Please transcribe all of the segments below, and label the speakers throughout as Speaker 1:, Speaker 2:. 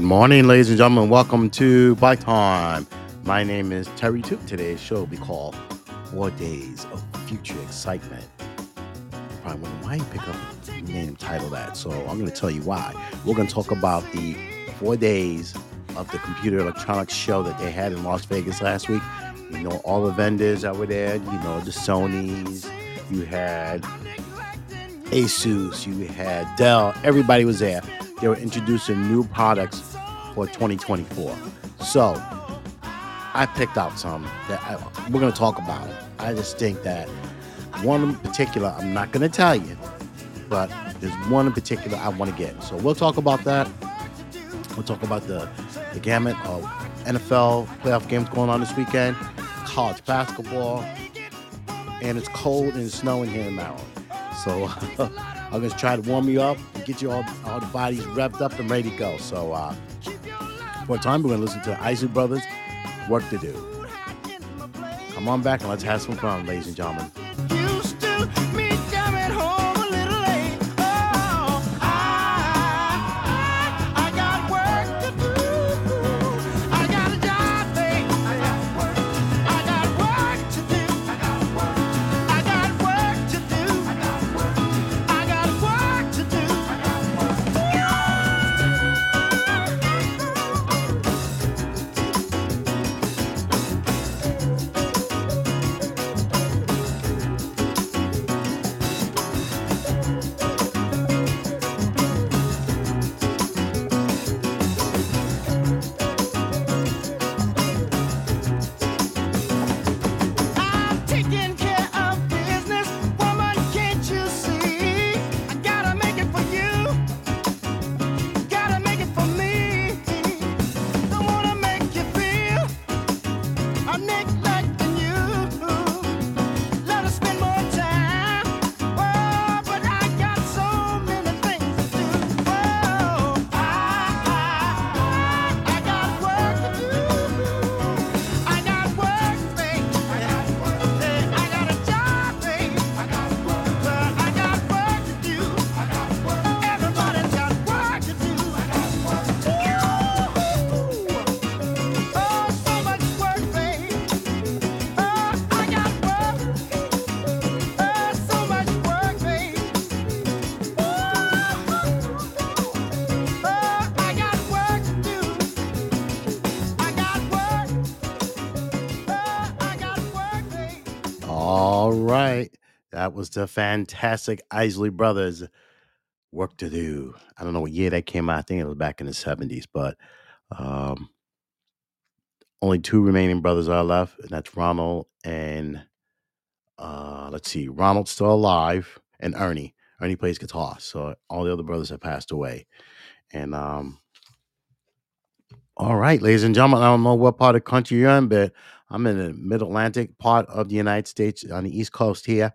Speaker 1: Good morning, ladies and gentlemen. Welcome to Bike Time. My name is Terry Toot. Today's show will be called Four Days of Future Excitement. Probably wondering why you pick up a name title that. So I'm going to tell you why. We're going to talk about the four days of the computer electronics show that they had in Las Vegas last week. You know, all the vendors that were there, you know, the Sonys, you had Asus, you had Dell, everybody was there. They were introducing new products for 2024. So I picked out some that I, we're going to talk about. I just think that one in particular, I'm not going to tell you, but there's one in particular I want to get. So we'll talk about that. We'll talk about the, the gamut of NFL playoff games going on this weekend, college basketball, and it's cold and snowing here in Maryland. So I'm gonna try to warm you up and get you all, all the bodies revved up and ready to go. So uh, a time, we're gonna listen to Isley Brothers, "Work to Do." Come on back and let's have some fun, ladies and gentlemen. Was the fantastic Isley Brothers, "Work to Do." I don't know what year that came out. I think it was back in the '70s, but um, only two remaining brothers are left, and that's Ronald and uh, let's see, Ronald's still alive, and Ernie. Ernie plays guitar, so all the other brothers have passed away. And um, all right, ladies and gentlemen, I don't know what part of the country you're in, but I'm in the mid Atlantic part of the United States on the East Coast here,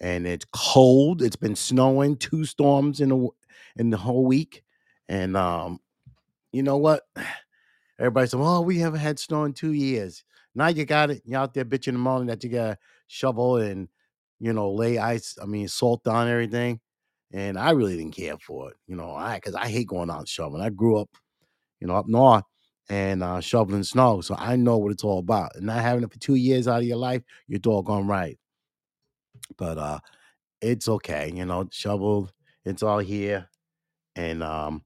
Speaker 1: and it's cold. It's been snowing, two storms in the in the whole week, and um, you know what? Everybody said, "Oh, we haven't had snow in two years." Now you got it. You're out there bitching and moaning that you got to shovel and you know lay ice. I mean, salt on everything. And I really didn't care for it, you know, I because I hate going out shoveling. I grew up, you know, up north and uh, shoveling snow, so I know what it's all about. And not having it for two years out of your life, you're doggone right. But uh, it's okay, you know, shoveled. It's all here, and um,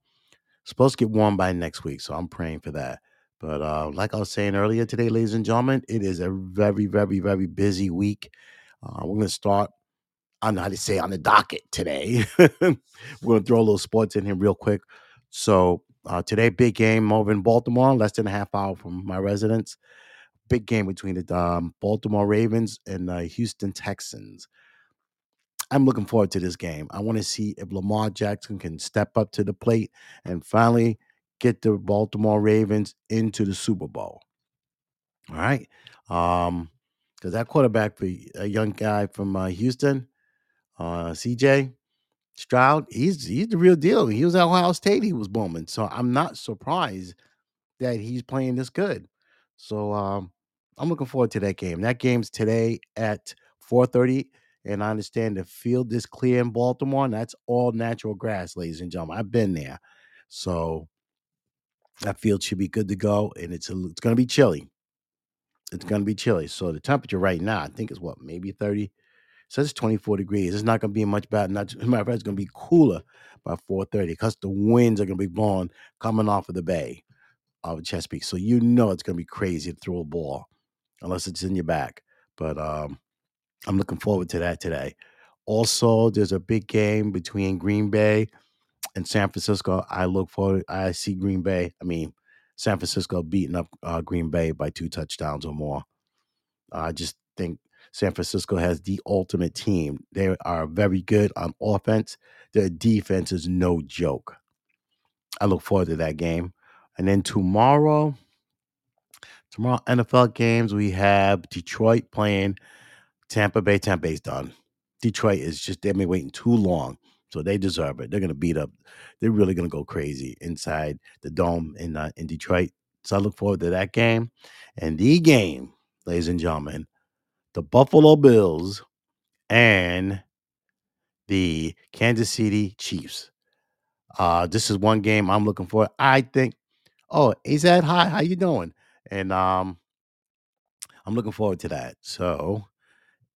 Speaker 1: supposed to get warm by next week, so I'm praying for that. But uh, like I was saying earlier today, ladies and gentlemen, it is a very, very, very busy week. Uh, we're gonna start. I don't know how to say on the docket today. we're gonna throw a little sports in here real quick. So uh, today, big game over in Baltimore, less than a half hour from my residence. Big game between the um, Baltimore Ravens and uh, Houston Texans. I'm looking forward to this game. I want to see if Lamar Jackson can step up to the plate and finally get the Baltimore Ravens into the Super Bowl. All right. Um, because that quarterback for a young guy from uh, Houston, uh, CJ Stroud, he's he's the real deal. He was at Ohio State. He was booming. So I'm not surprised that he's playing this good. So um, I'm looking forward to that game. That game's today at 4:30, and I understand the field is clear in Baltimore, and that's all natural grass, ladies and gentlemen. I've been there, so That field should be good to go, and it's a, it's going to be chilly. It's going to be chilly. So the temperature right now, I think, is what maybe thirty. So it's 24 degrees. It's not going to be much bad. Not matter fact, it's going to be cooler by 4:30 because the winds are going to be blowing coming off of the bay of Chesapeake. So you know it's going to be crazy to throw a ball unless it's in your back. But um, I'm looking forward to that today. Also, there's a big game between Green Bay and San Francisco. I look forward. I see Green Bay. I mean, San Francisco beating up uh, Green Bay by two touchdowns or more. I just think San Francisco has the ultimate team. They are very good on offense. Their defense is no joke. I look forward to that game. And then tomorrow, tomorrow NFL games, we have Detroit playing Tampa Bay. Tampa Bay's done. Detroit is just they've been waiting too long. So they deserve it. They're gonna beat up. They're really gonna go crazy inside the dome in uh, in Detroit. So I look forward to that game. And the game, ladies and gentlemen, the Buffalo Bills and the Kansas City Chiefs. Uh, this is one game I'm looking for. I think. Oh, Azad, hi, how you doing? And um, I'm looking forward to that. So,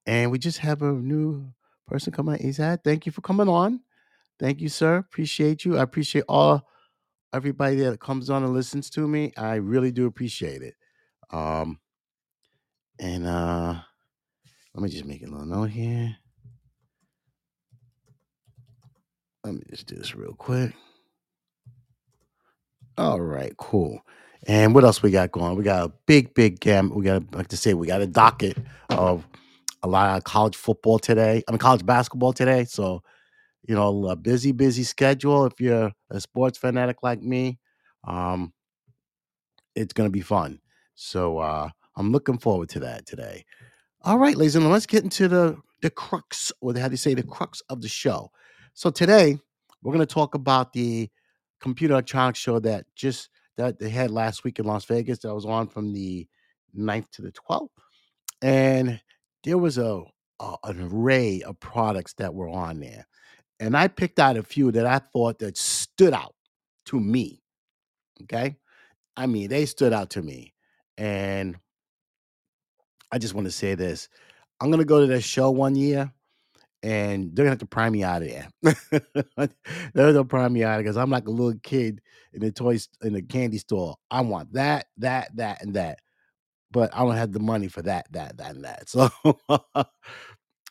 Speaker 1: and we just have a new person come on. Azad, thank you for coming on. Thank you, sir. Appreciate you. I appreciate all everybody that comes on and listens to me. I really do appreciate it. Um, and uh, let me just make a little note here. Let me just do this real quick. All right, cool. And what else we got going? We got a big, big gam. We got, like to say, we got a docket of a lot of college football today. I mean, college basketball today. So, you know, a busy, busy schedule. If you're a sports fanatic like me, um, it's gonna be fun. So, uh, I'm looking forward to that today. All right, ladies and gentlemen, let's get into the the crux, or how do you say the crux of the show. So today we're going to talk about the computer electronics show that just that they had last week in Las Vegas. That was on from the 9th to the 12th, and there was a, a an array of products that were on there, and I picked out a few that I thought that stood out to me. Okay, I mean they stood out to me, and I just want to say this. I'm gonna go to that show one year, and they're gonna have to prime me out of there. they're gonna prime me out because I'm like a little kid in the toys in the candy store. I want that, that, that, and that, but I don't have the money for that, that, that, and that. So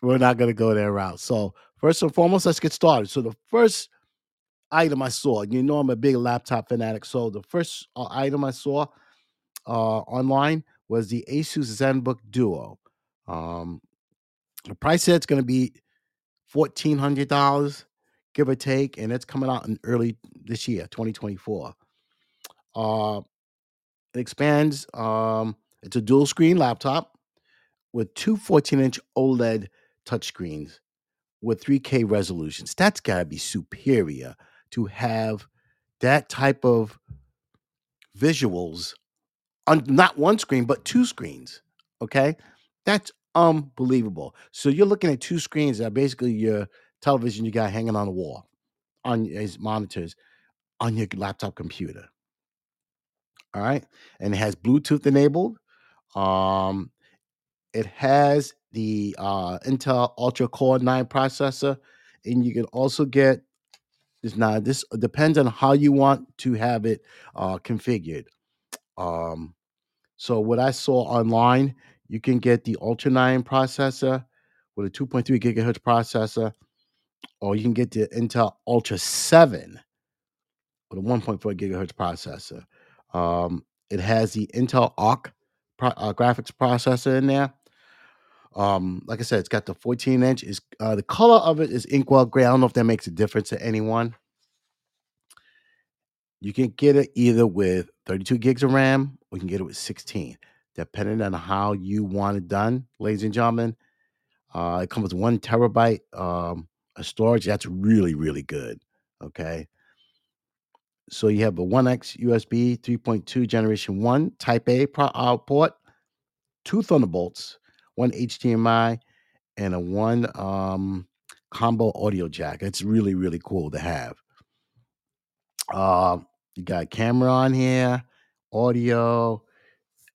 Speaker 1: we're not gonna go that route. So first and foremost, let's get started. So the first item I saw, you know, I'm a big laptop fanatic. So the first uh, item I saw uh, online was the Asus ZenBook Duo. Um, the price set's going to be fourteen hundred dollars, give or take, and it's coming out in early this year, 2024. Uh, it expands. Um, it's a dual screen laptop with two 14 inch OLED touchscreens with 3K resolutions. That's got to be superior to have that type of visuals on not one screen but two screens. Okay, that's unbelievable. So you're looking at two screens that are basically your television you got hanging on the wall on as monitors on your laptop computer. All right, and it has Bluetooth enabled. Um, it has the uh, Intel Ultra Core 9 processor, and you can also get this now. This depends on how you want to have it uh, configured. Um, so what I saw online, you can get the Ultra 9 processor with a 2.3 gigahertz processor, or you can get the Intel Ultra 7 with a 1.4 gigahertz processor. Um, it has the Intel Arc pro- uh, graphics processor in there. Um, like I said, it's got the 14 inch. Is uh, the color of it is inkwell gray. I don't know if that makes a difference to anyone. You can get it either with 32 gigs of RAM or you can get it with 16, depending on how you want it done, ladies and gentlemen. Uh, it comes with one terabyte um, of storage. That's really, really good. Okay. So you have a 1X USB 3.2 generation 1 Type A uh, port, two Thunderbolts, one HDMI, and a one um, combo audio jack. It's really, really cool to have. Uh, You got camera on here, audio.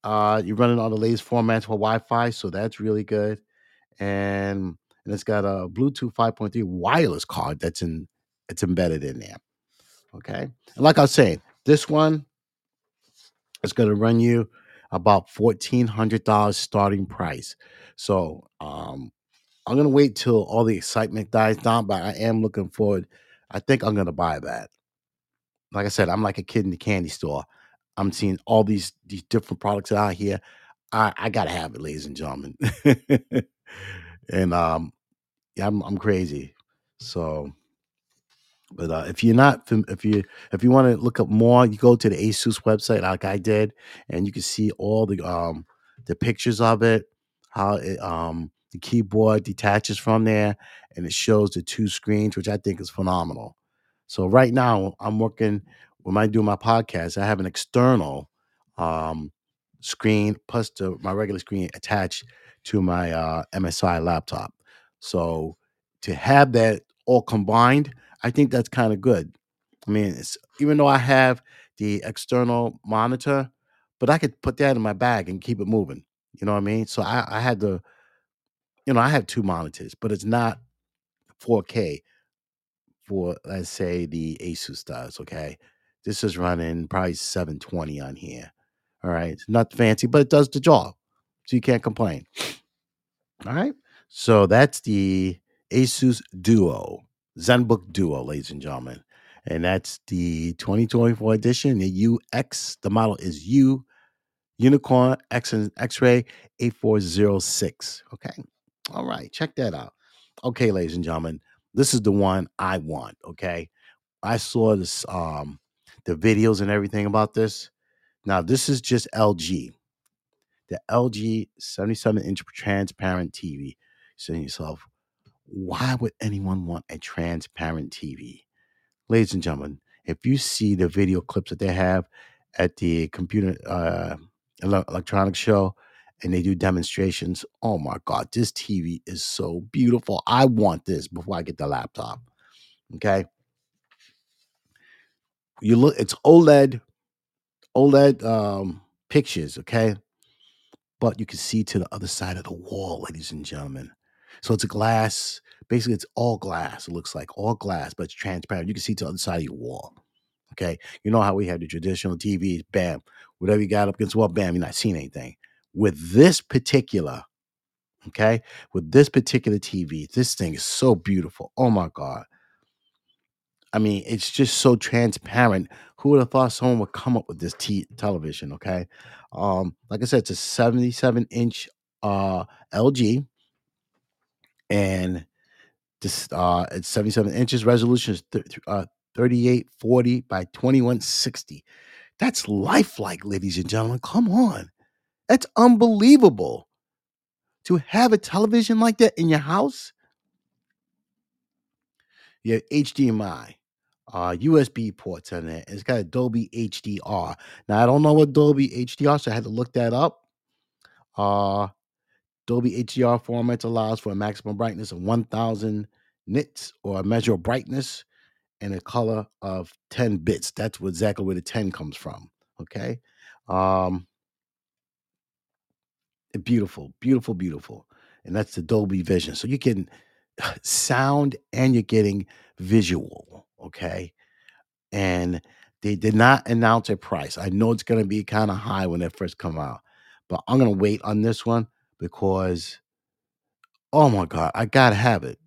Speaker 1: Uh, you're running all the latest formats for Wi-Fi, so that's really good. And and it's got a Bluetooth 5.3 wireless card that's in it's embedded in there. Okay. And like I was saying, this one is going to run you about $1,400 starting price. So um, I'm going to wait till all the excitement dies down, but I am looking forward. I think I'm going to buy that. Like I said, I'm like a kid in the candy store. I'm seeing all these these different products out here. I, I gotta have it, ladies and gentlemen. and um, yeah, I'm I'm crazy. So but uh, if you're not, fam- if you if you want to look up more, you go to the ASUS website like I did, and you can see all the um the pictures of it, how it um the keyboard detaches from there, and it shows the two screens, which I think is phenomenal. So right now, I'm working when I do my podcast. I have an external um screen plus the, my regular screen attached to my uh, MSI laptop. So to have that all combined I think that's kind of good. I mean, even though I have the external monitor, but I could put that in my bag and keep it moving. You know what I mean? So I, I had to, you know, I have two monitors, but it's not 4K for let's say the Asus does. Okay, this is running probably 720 on here. All right, it's not fancy, but it does the job, so you can't complain. All right. So that's the Asus Duo, ZenBook Duo, ladies and gentlemen. And that's the 2024 edition, the UX. The model is U Unicorn X and X-Ray 8406. Okay. All right. Check that out. Okay, ladies and gentlemen. This is the one I want. Okay. I saw this um the videos and everything about this. Now, this is just LG the LG 77 inch transparent TV. Saying yourself, why would anyone want a transparent TV? Ladies and gentlemen, if you see the video clips that they have at the computer uh, ele- electronics show and they do demonstrations, oh my God, this TV is so beautiful. I want this before I get the laptop. Okay. You look, it's OLED, OLED um, pictures. Okay. but you can see to the other side of the wall, ladies and gentlemen. So it's a glass. Basically, it's all glass. It looks like all glass, but it's transparent. You can see to the other side of your wall. Okay. You know how we have the traditional TVs, bam, whatever you got up against the wall, bam, you're not seeing anything. With this particular, okay, with this particular TV, this thing is so beautiful. Oh my God. I mean, it's just so transparent. Who would have thought someone would come up with this t- television? Okay, um, like I said, it's a 77 inch uh, LG, and this uh, it's 77 inches. Resolution is th- uh, 3840 by 2160. That's lifelike, ladies and gentlemen. Come on, that's unbelievable to have a television like that in your house. You have HDMI, uh, USB ports on it. It's got a Dolby HDR. Now I don't know what Dolby HDR, so I had to look that up. Uh, Dolby HDR format allows for a maximum brightness of 1000 nits or a measure of brightness and a color of 10 bits. That's exactly where the 10 comes from. Okay. Um, beautiful, beautiful, beautiful. And that's the Dolby Vision. So you can sound and you're getting visual. Okay. And they did not announce a price. I know it's going to be kind of high when they first come out, but I'm going to wait on this one because, oh my God, I got to have it.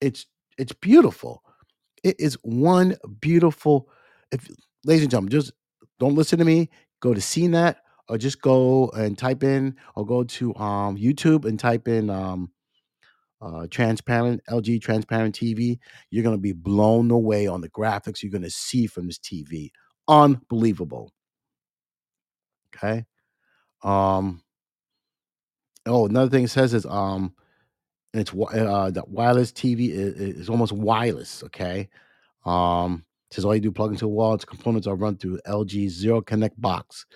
Speaker 1: It's it's beautiful. It is one beautiful. If ladies and gentlemen, just don't listen to me. Go to CNET or just go and type in or go to um, YouTube and type in um, uh, transparent LG transparent TV. You're gonna be blown away on the graphics you're gonna see from this TV. Unbelievable. Okay. Um. Oh, another thing it says is um, and it's uh the wireless TV is, is almost wireless. Okay. Um, it says all you do plug into a wall. Its components are run through LG Zero Connect box,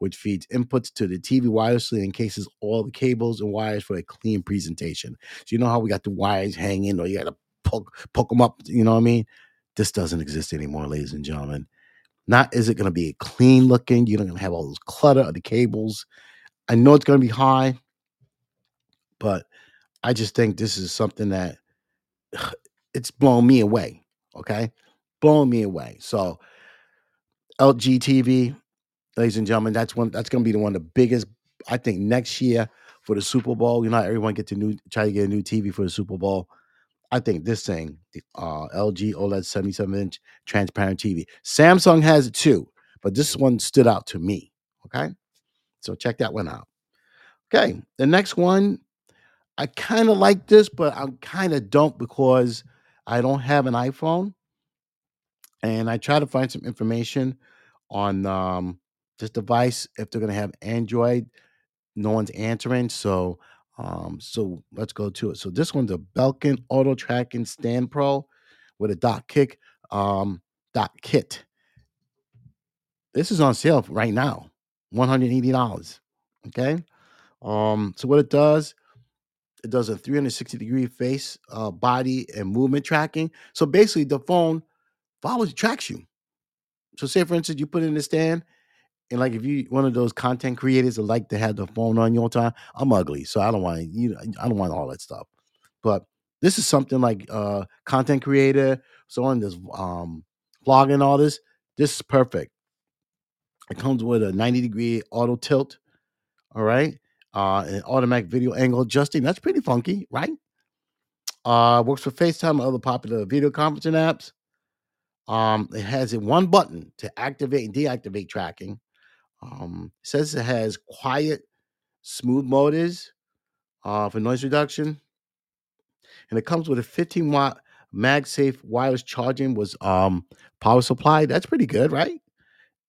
Speaker 1: which feeds inputs to the TV wirelessly and cases all the cables and wires for a clean presentation. So you know how we got the wires hanging, or you got to poke poke them up. You know what I mean? This doesn't exist anymore, ladies and gentlemen. Not is it going to be clean looking? You're not going to have all those clutter of the cables. I know it's going to be high, but I just think this is something that it's blown me away. Okay, Blown me away. So LG TV, ladies and gentlemen, that's one. That's going to be the one of the biggest. I think next year for the Super Bowl. You know, everyone get to new try to get a new TV for the Super Bowl. I think this thing, the uh, LG OLED 77 inch transparent TV. Samsung has it too, but this one stood out to me. Okay, so check that one out. Okay, the next one, I kind of like this, but I kind of don't because I don't have an iPhone, and I try to find some information on um, this device if they're going to have Android. No one's answering, so um, so let's go to it. So this one's a Belkin Auto Tracking Stand Pro with a dot kick um, dot kit. This is on sale right now, one hundred eighty dollars. Okay. Um, so what it does, it does a 360 degree face, uh, body, and movement tracking. So basically, the phone follows, tracks you. So say for instance, you put it in the stand, and like if you one of those content creators that like to have the phone on your time, I'm ugly, so I don't want you. I don't want all that stuff. But this is something like uh content creator, someone that's um vlogging all this. This is perfect. It comes with a 90 degree auto tilt. All right. Uh, and automatic video angle adjusting. That's pretty funky, right? Uh, works for FaceTime and other popular video conferencing apps. Um, it has a one button to activate and deactivate tracking. Um, says it has quiet, smooth motors uh, for noise reduction, and it comes with a 15 watt MagSafe wireless charging was um power supply. That's pretty good, right?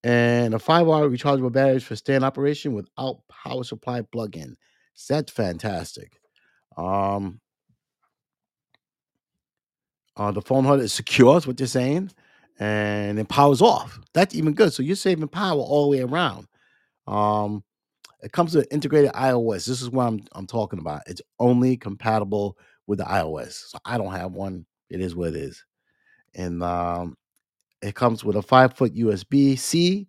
Speaker 1: And a five hour rechargeable batteries for stand operation without power supply plug-in. So that's fantastic. Um, uh, the phone holder is secure, is what they're saying, and it powers off. That's even good. So you're saving power all the way around. Um, it comes with integrated iOS. This is what I'm I'm talking about. It's only compatible with the iOS. So I don't have one. It is what it is. And um, it comes with a five foot USB C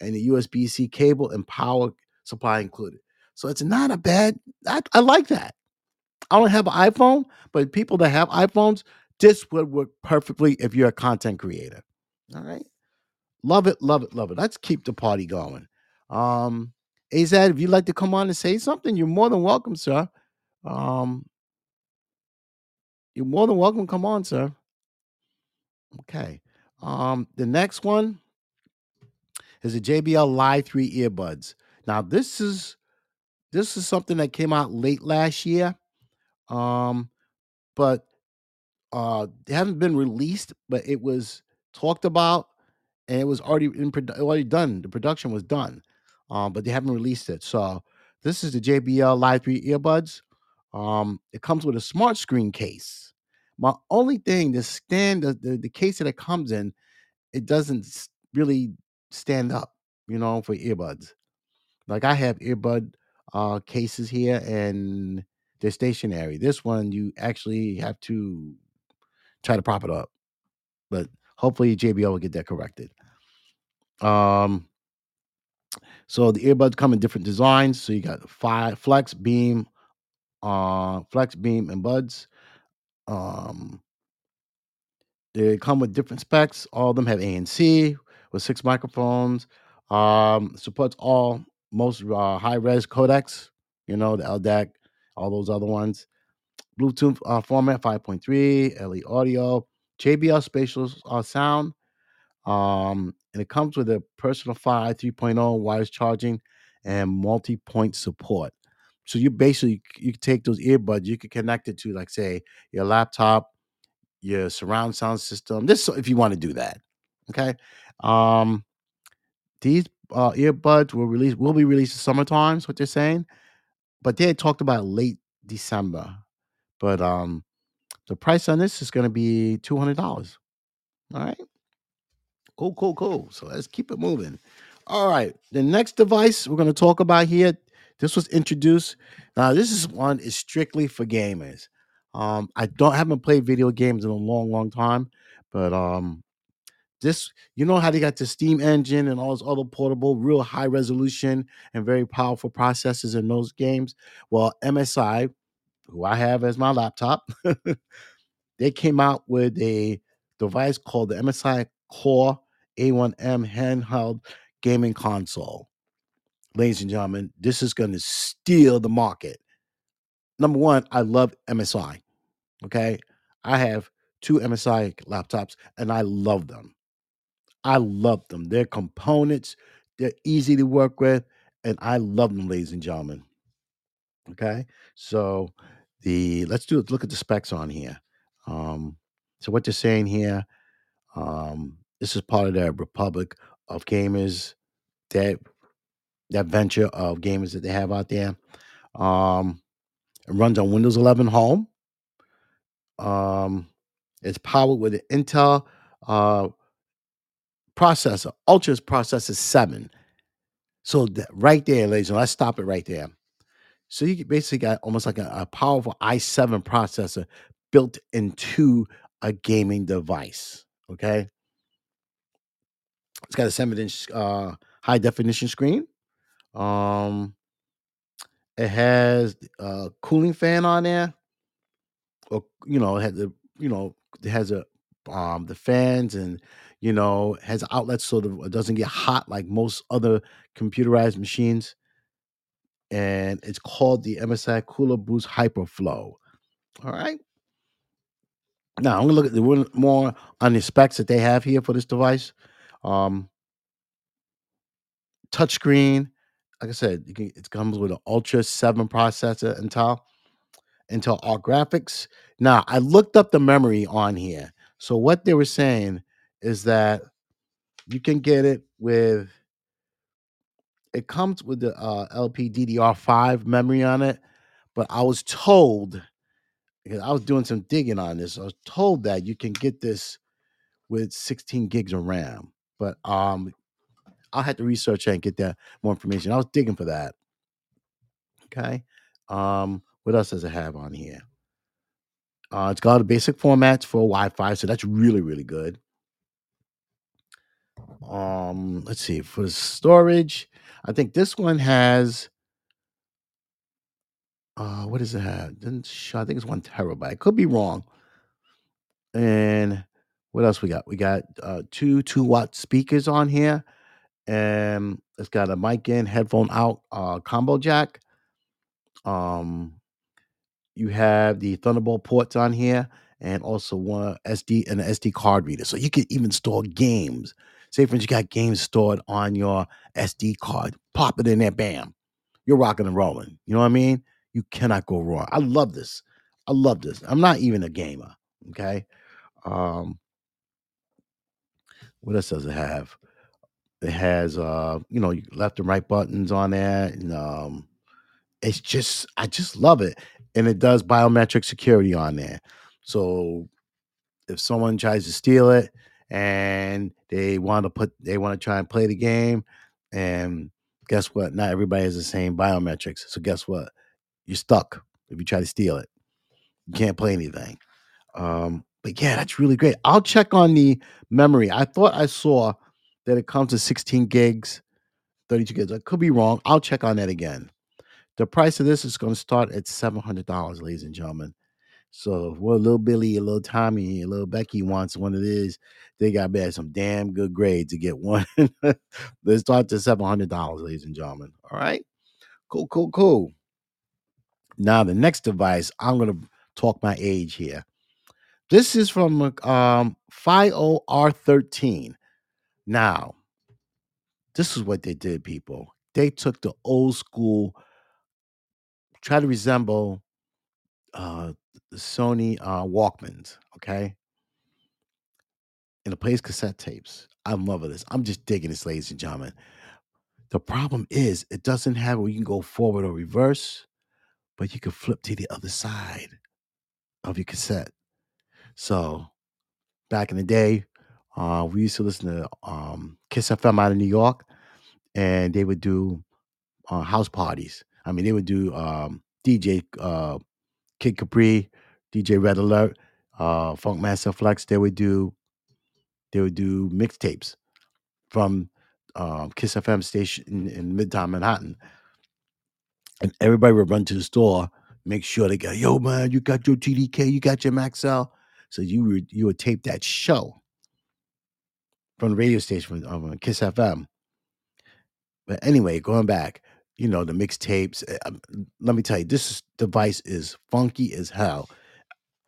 Speaker 1: and a USB C cable and power supply included. So it's not a bad. I, I like that. I don't have an iPhone, but people that have iPhones, this would work perfectly if you're a content creator. All right. Love it, love it, love it. Let's keep the party going. Um, Azad, if you'd like to come on and say something, you're more than welcome, sir. Um, you're more than welcome. Come on, sir. Okay. Um, the next one is a JBL Live 3 earbuds. Now, this is this is something that came out late last year. Um, but uh they haven't been released, but it was talked about and it was already in already done. The production was done. Um, but they haven't released it. So this is the JBL Live 3 earbuds. Um, it comes with a smart screen case. My only thing, the stand, the, the, the case that it comes in, it doesn't really stand up, you know, for earbuds. Like I have earbud uh cases here and they're stationary. This one you actually have to try to prop it up. But hopefully JBL will get that corrected. Um so the earbuds come in different designs. So you got five flex beam, uh flex beam and buds. Um they come with different specs. All of them have ANC with six microphones. Um supports all most uh, high res codecs, you know, the LDAC, all those other ones. Bluetooth uh, format 5.3, LE audio, JBL spatial uh, sound, um, and it comes with a personal 5 3.0 wireless charging and multi-point support. So you basically you can take those earbuds, you can connect it to like say your laptop, your surround sound system. This if you want to do that. Okay. Um, these uh, earbuds will release will be released in summertime, is what they're saying. But they had talked about late December. But um the price on this is gonna be two hundred dollars. All right. Cool, cool, cool. So let's keep it moving. All right. The next device we're going to talk about here, this was introduced. Now, this is one is strictly for gamers. Um, I don't haven't played video games in a long, long time, but um, This, you know how they got the Steam engine and all those other portable, real high resolution and very powerful processors in those games. Well, MSI, who I have as my laptop, they came out with a device called the MSI Claw A1M handheld gaming console. Ladies and gentlemen, this is going to steal the market. Number one, I love MSI. Okay. I have two MSI laptops and I love them. I love them. They're components, they're easy to work with, and I love them, ladies and gentlemen. Okay. So the let's do look at the specs on here. Um, so what they're saying here, um, this is part of the Republic of Gamers, that that venture of gamers that they have out there. Um, it runs on Windows 11 Home. Um, it's powered with an Intel uh, processor, Ultra's processor 7. So that right there, ladies, and let's stop it right there. So you basically got almost like a, a powerful i7 processor built into a gaming device. Okay. It's got a 7 inch uh, high definition screen. Um, it has a cooling fan on there, or you know, it has the you know, it has a um the fans and you know has outlets so it doesn't get hot like most other computerized machines. And it's called the MSI Cooler Boost Hyperflow. All right. Now I'm gonna look at the one more on the specs that they have here for this device. Um, touchscreen, like I said, it comes with an Ultra 7 processor, Intel, Intel Arc graphics. Now I looked up the memory on here. So what they were saying is that you can get it with it comes with the uh, LPDDR5 memory on it, but I was told because I was doing some digging on this, I was told that you can get this with 16 gigs of RAM. But um, I'll have to research and get that more information. I was digging for that. Okay. Um, what else does it have on here? Uh, it's got a basic formats for Wi-Fi, so that's really really good. Um, let's see for the storage. I think this one has. Uh, what does it have? Didn't show, I think it's one terabyte. Could be wrong. And what else we got? We got uh, two two watt speakers on here, and it's got a mic in, headphone out, uh, combo jack. Um, you have the Thunderbolt ports on here, and also one SD and an SD card reader, so you can even store games. Say, for instance, you got games stored on your SD card, pop it in there, bam, you're rocking and rolling. You know what I mean? You cannot go wrong. I love this. I love this. I'm not even a gamer. Okay. Um, what else does it have? It has uh, you know, left and right buttons on there, and um, it's just I just love it. And it does biometric security on there. So if someone tries to steal it and they want to put they want to try and play the game, and guess what? Not everybody has the same biometrics. So guess what? You're stuck if you try to steal it. You can't play anything. Um, but yeah, that's really great. I'll check on the memory. I thought I saw that it comes to 16 gigs, 32 gigs. I could be wrong. I'll check on that again. The price of this is going to start at $700, ladies and gentlemen. So if what little Billy, a little Tommy, a little Becky wants one of these, they got have some damn good grade to get one. Let's start to $700, ladies and gentlemen. All right. Cool, cool, cool. Now the next device, I'm to talk my age here. This is from um FiiO R13. Now, this is what they did, people. They took the old school, try to resemble uh Sony uh Walkmans, okay? And it plays cassette tapes. I'm loving this. I'm just digging this, ladies and gentlemen. The problem is it doesn't have where you can go forward or reverse, but you can flip to the other side of your cassette. So back in the day, uh, we used to listen to um, Kiss FM out of New York, and they would do uh, house parties. I mean, they would do um, DJ uh, Kid Capri, DJ Red Alert, uh, Funkmaster Flex. They would do they would do mixtapes from um, Kiss FM station in, in Midtown Manhattan, and everybody would run to the store, make sure they got, yo man, you got your TDK, you got your Maxell, so you would you would tape that show from the radio station from um, Kiss FM. But anyway, going back, you know the mixtapes. eh, um, let me tell you, this device is funky as hell.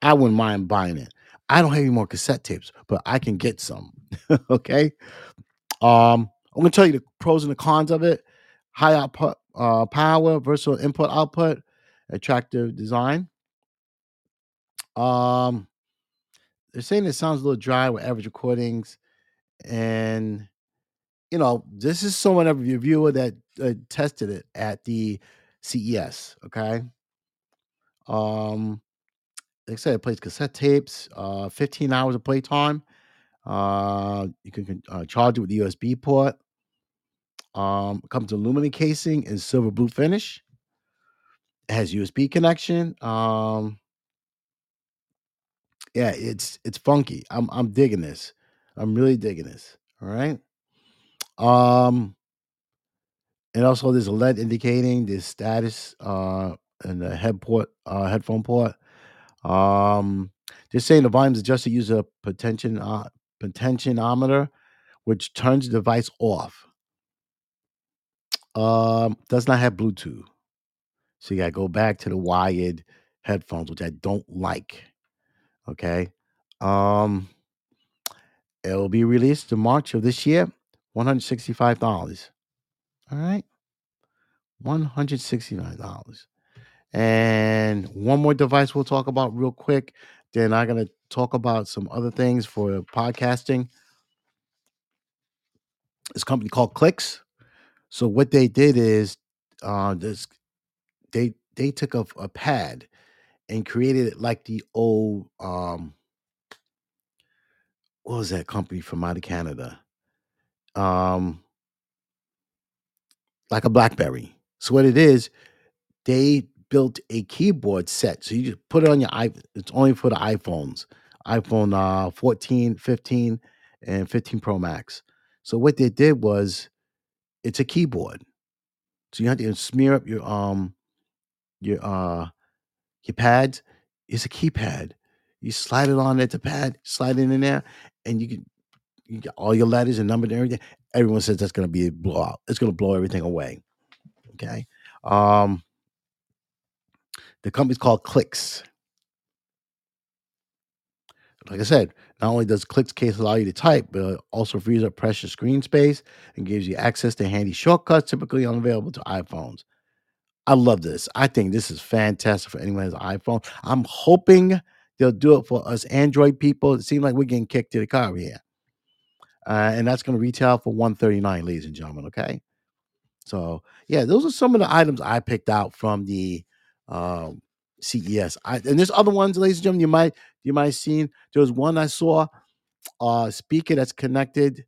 Speaker 1: I wouldn't mind buying it. I don't have any more cassette tapes, but I can get some. okay. Um, I'm gonna tell you the pros and the cons of it. High output uh, power, versatile input output, attractive design. Um, they're saying it sounds a little dry with average recordings, and you know this is someone of a reviewer that uh, tested it at the CES. Okay. Um, like I said, it plays cassette tapes, uh, 15 hours of playtime. Uh, you can uh, charge it with the USB port. Um, comes aluminum casing and silver blue finish. It has USB connection. Um, yeah, it's it's funky. I'm I'm digging this. I'm really digging this. All right. Um, and also there's a LED indicating the status uh and the head port uh headphone port. Um, just saying the volume volume's adjusted use a potential uh, potentiometer, which turns the device off. Um, does not have Bluetooth. So you gotta go back to the wired headphones, which I don't like. Okay. Um, it'll be released in March of this year, $165. All right. $169. And one more device we'll talk about real quick. Then I'm gonna talk about some other things for podcasting. This company called Clicks. So what they did is uh this they they took a, a pad and created it like the old um what was that company from out of Canada? Um like a Blackberry. So what it is, they built a keyboard set. So you just put it on your iPhone. It's only for the iPhones. iPhone uh 14, 15, and 15 Pro Max. So what they did was it's a keyboard. So you have to smear up your um your uh your pads. It's a keypad. You slide it on at the pad, slide it in there, and you can you get all your letters and numbers and everything. Everyone says that's gonna be a blowout. It's gonna blow everything away. Okay. Um the company's called Clicks. Like I said, not only does Clicks case allow you to type, but it also frees up precious screen space and gives you access to handy shortcuts typically unavailable to iPhones. I love this. I think this is fantastic for anyone who has an iPhone. I'm hoping they'll do it for us Android people. It seems like we're getting kicked to the car here. Uh, and that's going to retail for 139 ladies and gentlemen. Okay. So yeah, those are some of the items I picked out from the um, CES. I, and there's other ones, ladies and gentlemen. You might you might have seen. There was one I saw, uh, speaker that's connected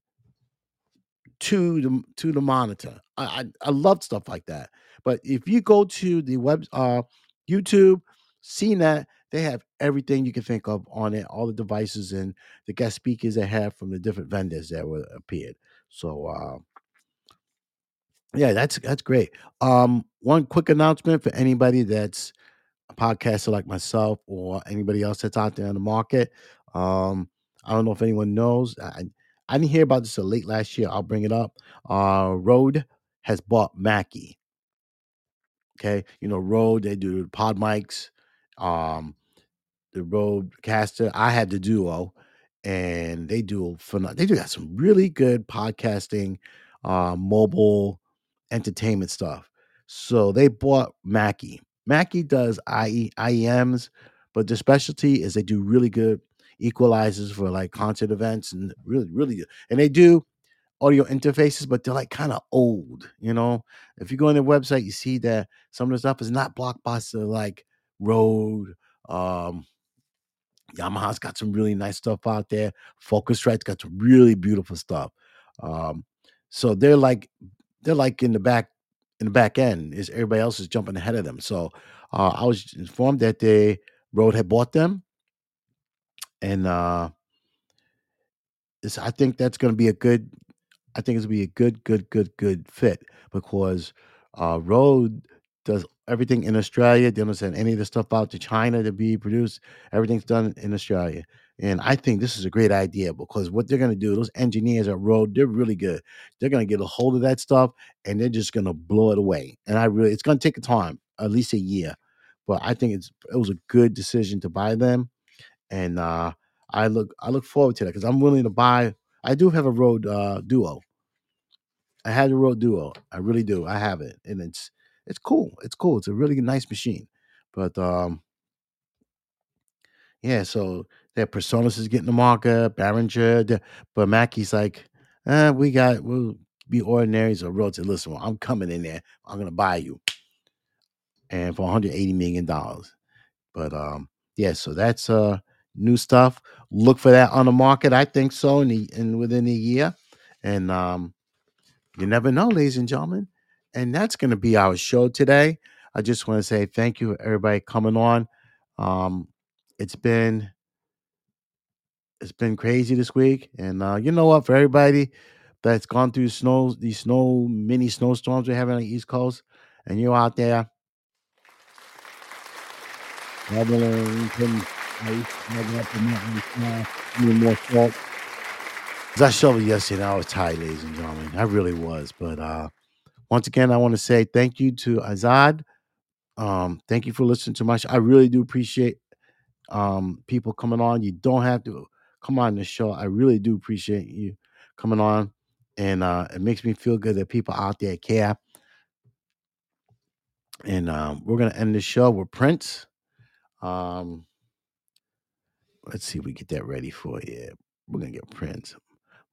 Speaker 1: to the to the monitor. I, I I love stuff like that. But if you go to the web, uh, YouTube, CNET, they have everything you can think of on it. All the devices and the guest speakers they have from the different vendors that were appeared. So. Uh, yeah, that's that's great. Um, one quick announcement for anybody that's a podcaster like myself or anybody else that's out there in the market. Um, I don't know if anyone knows. I I didn't hear about this till late last year. I'll bring it up. Uh, Rode has bought Mackie. Okay, you know Rode They do pod mics. Um, the Rodecaster. I had the Duo, and they do They do got some really good podcasting, uh, mobile entertainment stuff. So they bought Mackie. Mackie does IE, IEMs, but their specialty is they do really good equalizers for like concert events and really, really good. And they do audio interfaces, but they're like kind of old, you know. If you go on their website, you see that some of the stuff is not blockbuster like Rode, um, Yamaha's got some really nice stuff out there. Focusrite's got some really beautiful stuff. Um, so they're like they're like in the back in the back end is everybody else is jumping ahead of them. So uh, I was informed that they Rode had bought them, and uh, it's, I think that's going to be a good. I think it's going to be a good, good, good, good fit because uh, Rode does everything in Australia. They don't send any of the stuff out to China to be produced. Everything's done in Australia. And I think this is a great idea because what they're going to do, those engineers at Rode, they're really good. They're going to get a hold of that stuff and they're just going to blow it away. And I really, it's going to take a time, at least a year. But I think it's it was a good decision to buy them and uh, I look I look forward to that because I'm willing to buy. I do have a Rode uh, Duo. I have a Rode Duo. I really do. I have it, and it's it's cool. It's cool. It's a really nice machine. But um, yeah, so that PreSonus is getting the market, Behringer, but Mackie's like, eh, we got we'll be ordinaries or said, listen, I'm coming in there. I'm gonna buy you, and for 180 million dollars. But um, yeah, so that's uh new stuff. Look for that on the market. I think so in the in within a year. And um, you never know, ladies and gentlemen. And that's gonna be our show today. I just want to say thank you everybody coming on. Um, it's been it's been crazy this week. And uh, you know what, for everybody that's gone through snow, these snow mini snowstorms we're having on the East Coast, and you're out there snow, doing more salt. I shoveled yesterday. I was tired, ladies and gentlemen. I really was. But uh, once again, I want to say thank you to Azad. Um, thank you for listening to my show. I really do appreciate um, people coming on. You don't have to come on the show. I really do appreciate you coming on. And uh, it makes me feel good that people out there care. And um, we're going to end the show with Prince. Um, let's see if we get that ready for you. We're going to get Prince.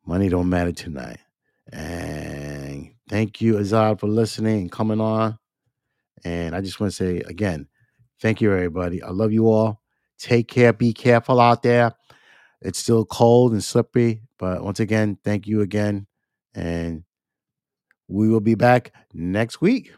Speaker 1: Money don't matter tonight. And thank you, Azad, for listening and coming on. And I just want to say again, thank you, everybody. I love you all. Take care. Be careful out there. It's still cold and slippery. But once again, thank you again. And we will be back next week.